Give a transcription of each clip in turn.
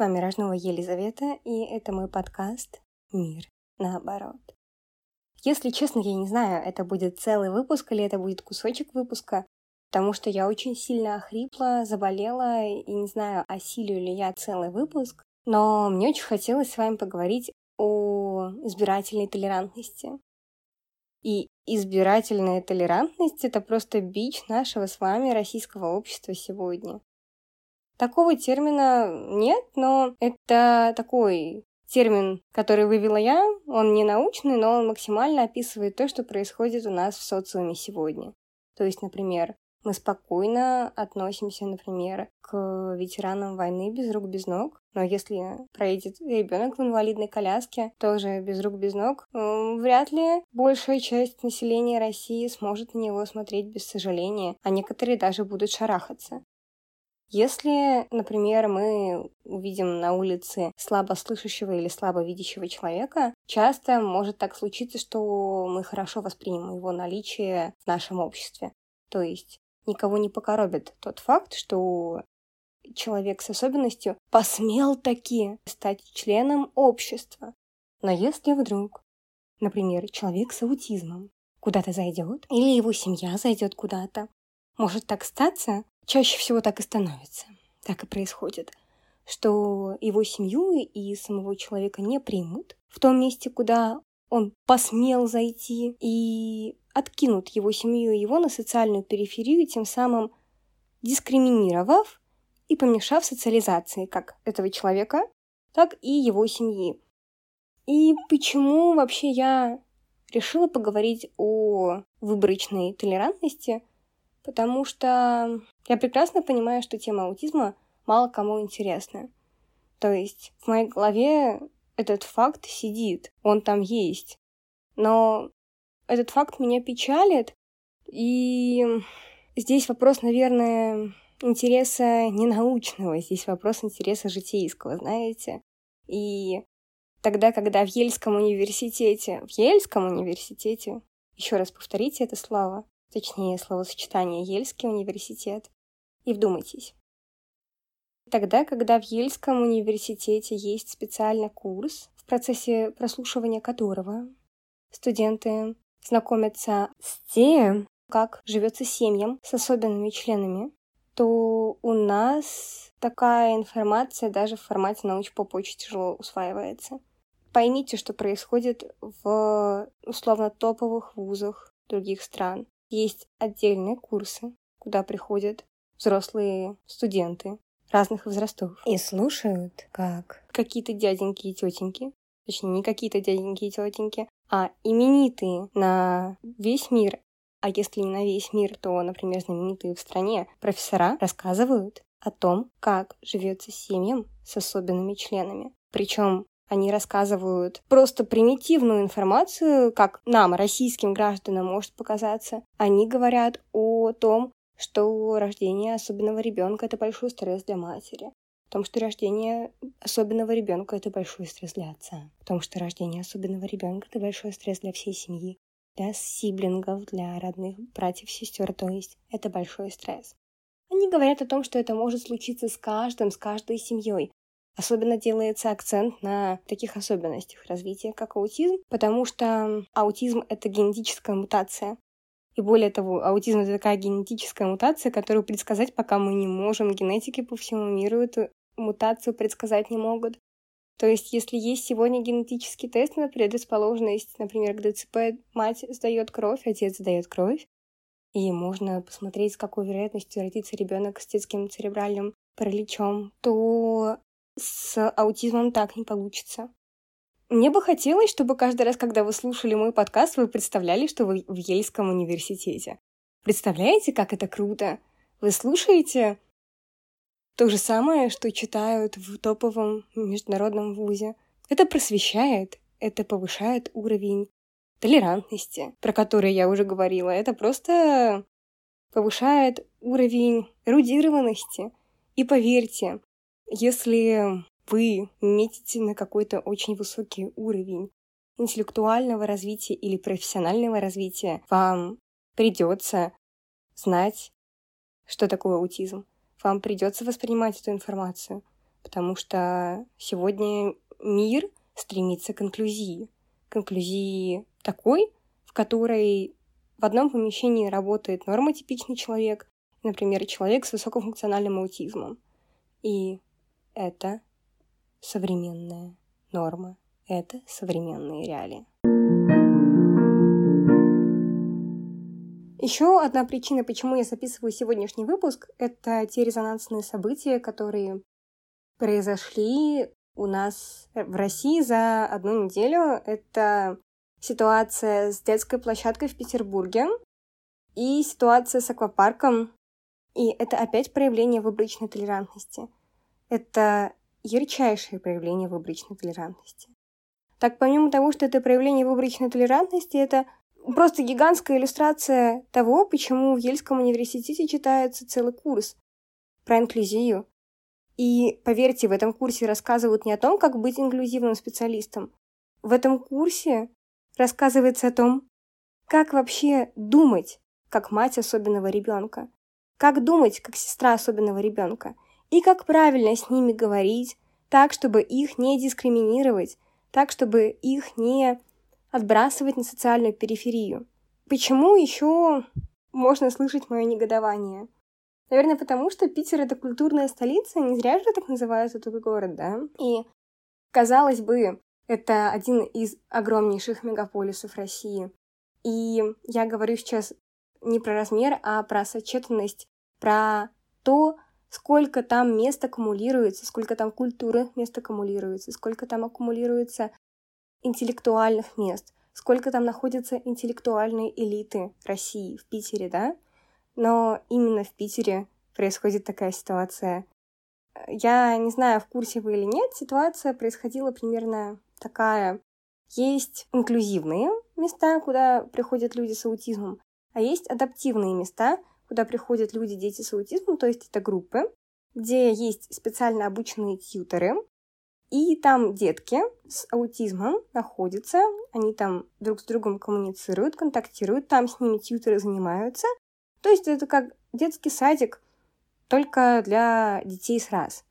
Вами Рожнова Елизавета, и это мой подкаст «Мир наоборот». Если честно, я не знаю, это будет целый выпуск или это будет кусочек выпуска, потому что я очень сильно охрипла, заболела, и не знаю, осилю ли я целый выпуск, но мне очень хотелось с вами поговорить о избирательной толерантности. И избирательная толерантность — это просто бич нашего с вами российского общества сегодня. Такого термина нет, но это такой термин, который вывела я. Он не научный, но он максимально описывает то, что происходит у нас в социуме сегодня. То есть, например, мы спокойно относимся, например, к ветеранам войны без рук, без ног. Но если проедет ребенок в инвалидной коляске, тоже без рук, без ног, вряд ли большая часть населения России сможет на него смотреть без сожаления, а некоторые даже будут шарахаться. Если, например, мы увидим на улице слабо слышащего или слабо видящего человека, часто может так случиться, что мы хорошо воспримем его наличие в нашем обществе. То есть никого не покоробит тот факт, что человек с особенностью посмел таки стать членом общества. Но если вдруг, например, человек с аутизмом куда-то зайдет, или его семья зайдет куда-то, может так статься, чаще всего так и становится, так и происходит, что его семью и самого человека не примут в том месте, куда он посмел зайти, и откинут его семью и его на социальную периферию, тем самым дискриминировав и помешав социализации как этого человека, так и его семьи. И почему вообще я решила поговорить о выборочной толерантности? Потому что я прекрасно понимаю, что тема аутизма мало кому интересна. То есть в моей голове этот факт сидит, он там есть. Но этот факт меня печалит, и здесь вопрос, наверное, интереса не научного, здесь вопрос интереса житейского, знаете. И тогда, когда в Ельском университете, в Ельском университете, еще раз повторите это слово, точнее словосочетание Ельский университет, и вдумайтесь. Тогда, когда в Ельском университете есть специальный курс, в процессе прослушивания которого студенты знакомятся с тем, как живется семьям с особенными членами, то у нас такая информация даже в формате научпоп очень тяжело усваивается. Поймите, что происходит в условно топовых вузах других стран. Есть отдельные курсы, куда приходят взрослые студенты разных возрастов и слушают, как какие-то дяденьки и тетеньки, точнее, не какие-то дяденьки и тетеньки, а именитые на весь мир, а если не на весь мир, то, например, знаменитые в стране профессора рассказывают о том, как живется семьям с особенными членами. Причем они рассказывают просто примитивную информацию, как нам, российским гражданам, может показаться. Они говорят о том, что рождение особенного ребенка это большой стресс для матери. В том, что рождение особенного ребенка это большой стресс для отца. В том, что рождение особенного ребенка это большой стресс для всей семьи, для сиблингов, для родных братьев, сестер. То есть это большой стресс. Они говорят о том, что это может случиться с каждым, с каждой семьей. Особенно делается акцент на таких особенностях развития, как аутизм, потому что аутизм — это генетическая мутация. И более того, аутизм — это такая генетическая мутация, которую предсказать пока мы не можем. Генетики по всему миру эту мутацию предсказать не могут. То есть, если есть сегодня генетический тест на предрасположенность, например, к ДЦП мать сдает кровь, отец сдает кровь, и можно посмотреть, с какой вероятностью родится ребенок с детским церебральным параличом, то с аутизмом так не получится. Мне бы хотелось, чтобы каждый раз, когда вы слушали мой подкаст, вы представляли, что вы в Ельском университете. Представляете, как это круто? Вы слушаете то же самое, что читают в топовом международном вузе. Это просвещает, это повышает уровень толерантности, про который я уже говорила. Это просто повышает уровень эрудированности. И поверьте, если вы метите на какой-то очень высокий уровень интеллектуального развития или профессионального развития, вам придется знать, что такое аутизм. Вам придется воспринимать эту информацию. потому что сегодня мир стремится к инклюзии. К инклюзии такой, в которой в одном помещении работает нормотипичный человек, например, человек с высокофункциональным аутизмом. И это современная норма, это современные реалии. Еще одна причина, почему я записываю сегодняшний выпуск, это те резонансные события, которые произошли у нас в России за одну неделю. Это ситуация с детской площадкой в Петербурге и ситуация с аквапарком. И это опять проявление выборочной толерантности. Это ярчайшее проявление выборочной толерантности. Так, помимо того, что это проявление выборочной толерантности, это просто гигантская иллюстрация того, почему в Ельском университете читается целый курс про инклюзию. И, поверьте, в этом курсе рассказывают не о том, как быть инклюзивным специалистом. В этом курсе рассказывается о том, как вообще думать, как мать особенного ребенка, как думать, как сестра особенного ребенка, и как правильно с ними говорить, так, чтобы их не дискриминировать, так, чтобы их не отбрасывать на социальную периферию. Почему еще можно слышать мое негодование? Наверное, потому что Питер — это культурная столица, не зря же так называют этот город, да? И, казалось бы, это один из огромнейших мегаполисов России. И я говорю сейчас не про размер, а про сочетанность, про то, сколько там мест аккумулируется, сколько там культурных мест аккумулируется, сколько там аккумулируется интеллектуальных мест, сколько там находятся интеллектуальные элиты России в Питере, да? Но именно в Питере происходит такая ситуация. Я не знаю, в курсе вы или нет, ситуация происходила примерно такая. Есть инклюзивные места, куда приходят люди с аутизмом, а есть адаптивные места, куда приходят люди, дети с аутизмом, то есть это группы, где есть специально обученные тьютеры, и там детки с аутизмом находятся, они там друг с другом коммуницируют, контактируют, там с ними тьютеры занимаются. То есть это как детский садик, только для детей с раз.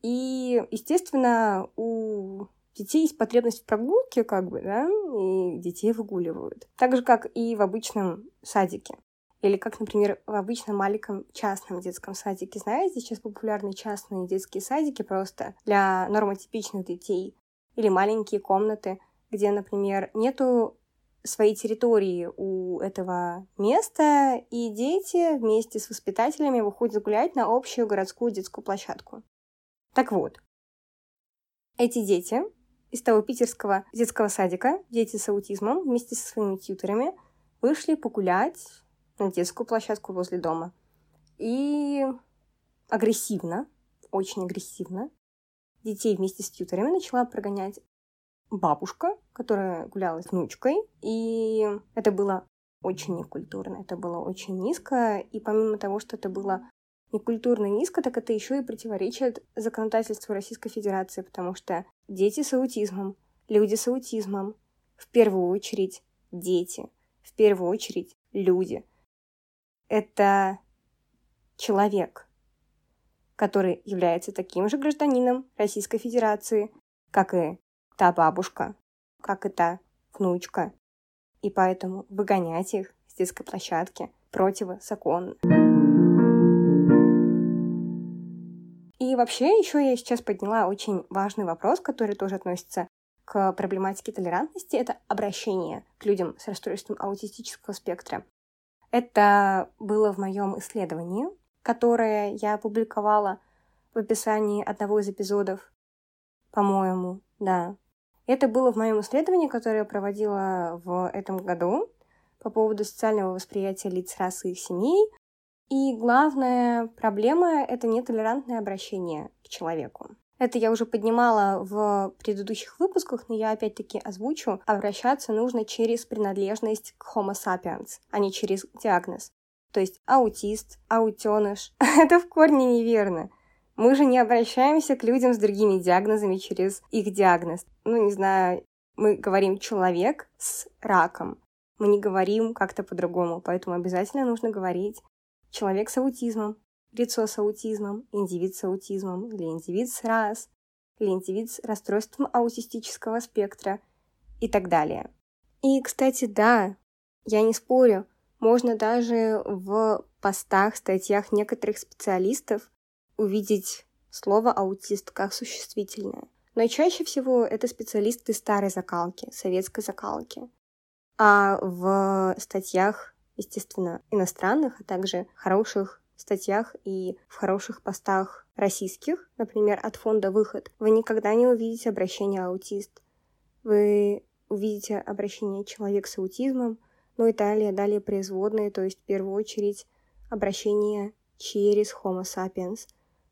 И, естественно, у детей есть потребность в прогулке, как бы, да, и детей выгуливают. Так же, как и в обычном садике. Или как, например, в обычном маленьком частном детском садике. Знаете, сейчас популярны частные детские садики просто для нормотипичных детей. Или маленькие комнаты, где, например, нету своей территории у этого места, и дети вместе с воспитателями выходят гулять на общую городскую детскую площадку. Так вот, эти дети из того питерского детского садика, дети с аутизмом, вместе со своими тьютерами, вышли погулять на детскую площадку возле дома. И агрессивно, очень агрессивно, детей вместе с тьютерами начала прогонять бабушка, которая гуляла с внучкой, и это было очень некультурно, это было очень низко, и помимо того, что это было некультурно низко, так это еще и противоречит законодательству Российской Федерации, потому что дети с аутизмом, люди с аутизмом, в первую очередь дети, в первую очередь люди, это человек, который является таким же гражданином Российской Федерации, как и та бабушка, как и та внучка. И поэтому выгонять их с детской площадки противозаконно. И вообще еще я сейчас подняла очень важный вопрос, который тоже относится к проблематике толерантности. Это обращение к людям с расстройством аутистического спектра. Это было в моем исследовании, которое я опубликовала в описании одного из эпизодов, по-моему, да. Это было в моем исследовании, которое я проводила в этом году по поводу социального восприятия лиц расы и семей. И главная проблема — это нетолерантное обращение к человеку. Это я уже поднимала в предыдущих выпусках, но я опять-таки озвучу. Обращаться нужно через принадлежность к Homo sapiens, а не через диагноз. То есть аутист, аутеныш. Это в корне неверно. Мы же не обращаемся к людям с другими диагнозами через их диагноз. Ну, не знаю, мы говорим «человек с раком». Мы не говорим как-то по-другому, поэтому обязательно нужно говорить «человек с аутизмом», лицо с аутизмом, индивид с аутизмом, или индивид с РАС, или индивид с расстройством аутистического спектра и так далее. И, кстати, да, я не спорю, можно даже в постах, статьях некоторых специалистов увидеть слово «аутист» как существительное. Но чаще всего это специалисты старой закалки, советской закалки. А в статьях, естественно, иностранных, а также хороших статьях и в хороших постах российских, например, от фонда «Выход», вы никогда не увидите обращение «аутист». Вы увидите обращение «человек с аутизмом», ну и далее, далее производные, то есть в первую очередь обращение через Homo sapiens,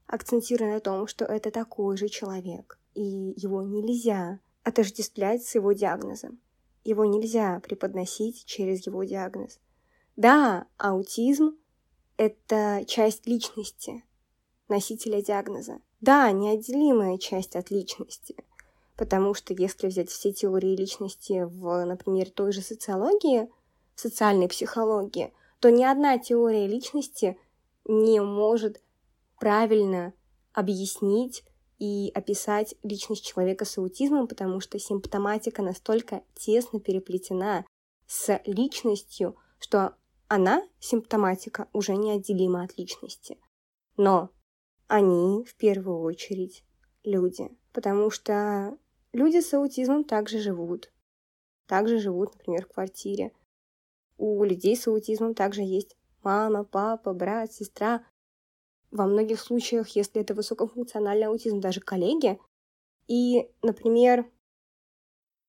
акцентируя на том, что это такой же человек, и его нельзя отождествлять с его диагнозом. Его нельзя преподносить через его диагноз. Да, аутизм — это часть личности, носителя диагноза. Да, неотделимая часть от личности. Потому что если взять все теории личности в, например, той же социологии, социальной психологии, то ни одна теория личности не может правильно объяснить и описать личность человека с аутизмом, потому что симптоматика настолько тесно переплетена с личностью, что она, симптоматика, уже неотделима от личности. Но они в первую очередь люди, потому что люди с аутизмом также живут. Также живут, например, в квартире. У людей с аутизмом также есть мама, папа, брат, сестра. Во многих случаях, если это высокофункциональный аутизм, даже коллеги. И, например,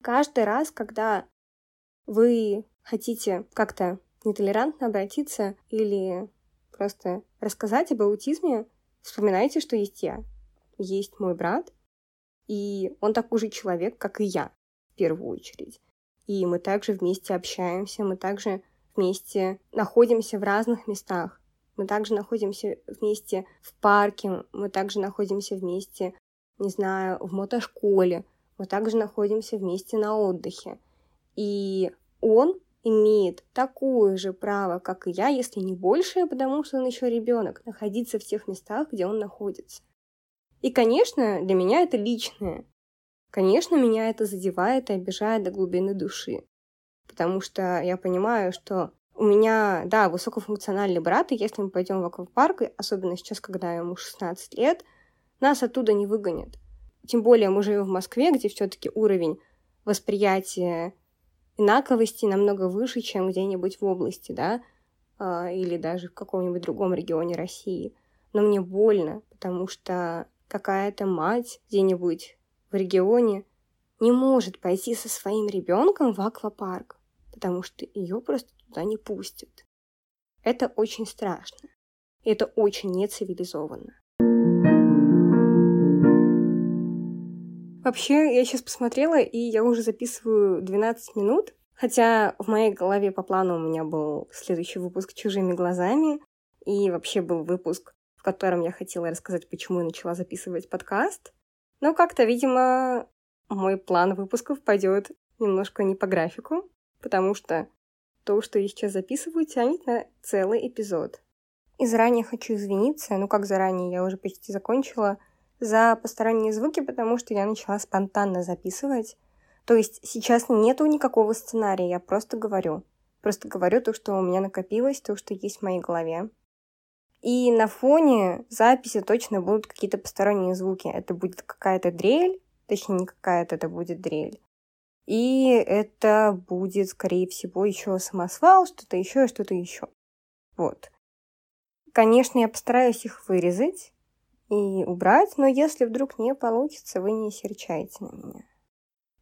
каждый раз, когда вы хотите как-то нетолерантно обратиться или просто рассказать об аутизме, вспоминайте, что есть я. Есть мой брат, и он такой же человек, как и я, в первую очередь. И мы также вместе общаемся, мы также вместе находимся в разных местах. Мы также находимся вместе в парке, мы также находимся вместе, не знаю, в мотошколе, мы также находимся вместе на отдыхе. И он имеет такое же право, как и я, если не большее, потому что он еще ребенок, находиться в тех местах, где он находится. И, конечно, для меня это личное. Конечно, меня это задевает и обижает до глубины души. Потому что я понимаю, что у меня, да, высокофункциональный брат, и если мы пойдем в аквапарк, особенно сейчас, когда ему 16 лет, нас оттуда не выгонят. Тем более мы живем в Москве, где все-таки уровень восприятия инаковости намного выше, чем где-нибудь в области, да, а, или даже в каком-нибудь другом регионе России. Но мне больно, потому что какая-то мать где-нибудь в регионе не может пойти со своим ребенком в аквапарк, потому что ее просто туда не пустят. Это очень страшно. И это очень нецивилизованно. Вообще, я сейчас посмотрела, и я уже записываю 12 минут, хотя в моей голове по плану у меня был следующий выпуск «Чужими глазами», и вообще был выпуск, в котором я хотела рассказать, почему я начала записывать подкаст. Но как-то, видимо, мой план выпусков пойдет немножко не по графику, потому что то, что я сейчас записываю, тянет на целый эпизод. И заранее хочу извиниться, ну как заранее, я уже почти закончила — за посторонние звуки, потому что я начала спонтанно записывать. То есть сейчас нету никакого сценария, я просто говорю. Просто говорю то, что у меня накопилось, то, что есть в моей голове. И на фоне записи точно будут какие-то посторонние звуки. Это будет какая-то дрель, точнее не какая-то, это будет дрель. И это будет, скорее всего, еще самосвал, что-то еще, что-то еще. Вот. Конечно, я постараюсь их вырезать, и убрать, но если вдруг не получится, вы не серчайте на меня.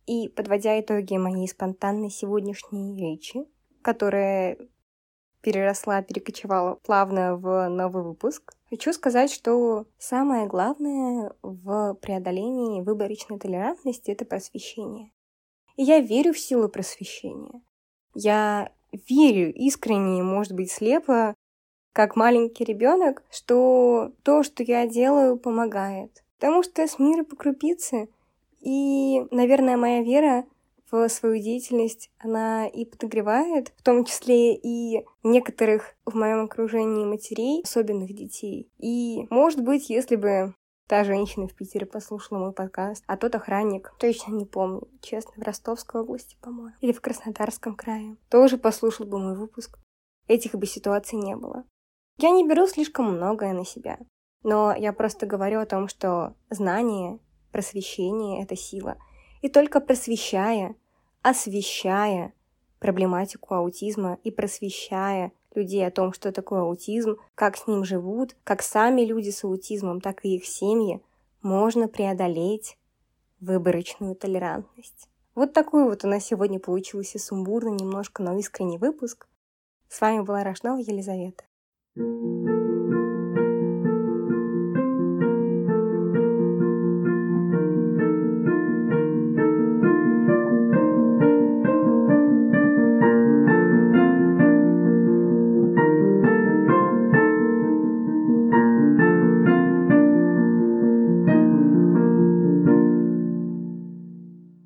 И подводя итоги моей спонтанной сегодняшней речи, которая переросла, перекочевала плавно в новый выпуск, хочу сказать, что самое главное в преодолении выборочной толерантности — это просвещение. И я верю в силу просвещения. Я верю искренне, может быть, слепо как маленький ребенок, что то, что я делаю, помогает. Потому что с мира по крупице. И, наверное, моя вера в свою деятельность, она и подогревает, в том числе и некоторых в моем окружении матерей, особенных детей. И, может быть, если бы та женщина в Питере послушала мой подкаст, а тот охранник, точно не помню, честно, в Ростовской области, по-моему, или в Краснодарском крае, тоже послушал бы мой выпуск. Этих бы ситуаций не было. Я не беру слишком многое на себя, но я просто говорю о том, что знание, просвещение — это сила. И только просвещая, освещая проблематику аутизма и просвещая людей о том, что такое аутизм, как с ним живут, как сами люди с аутизмом, так и их семьи, можно преодолеть выборочную толерантность. Вот такой вот у нас сегодня получился сумбурный немножко, но искренний выпуск. С вами была Рашнова Елизавета. Thank you.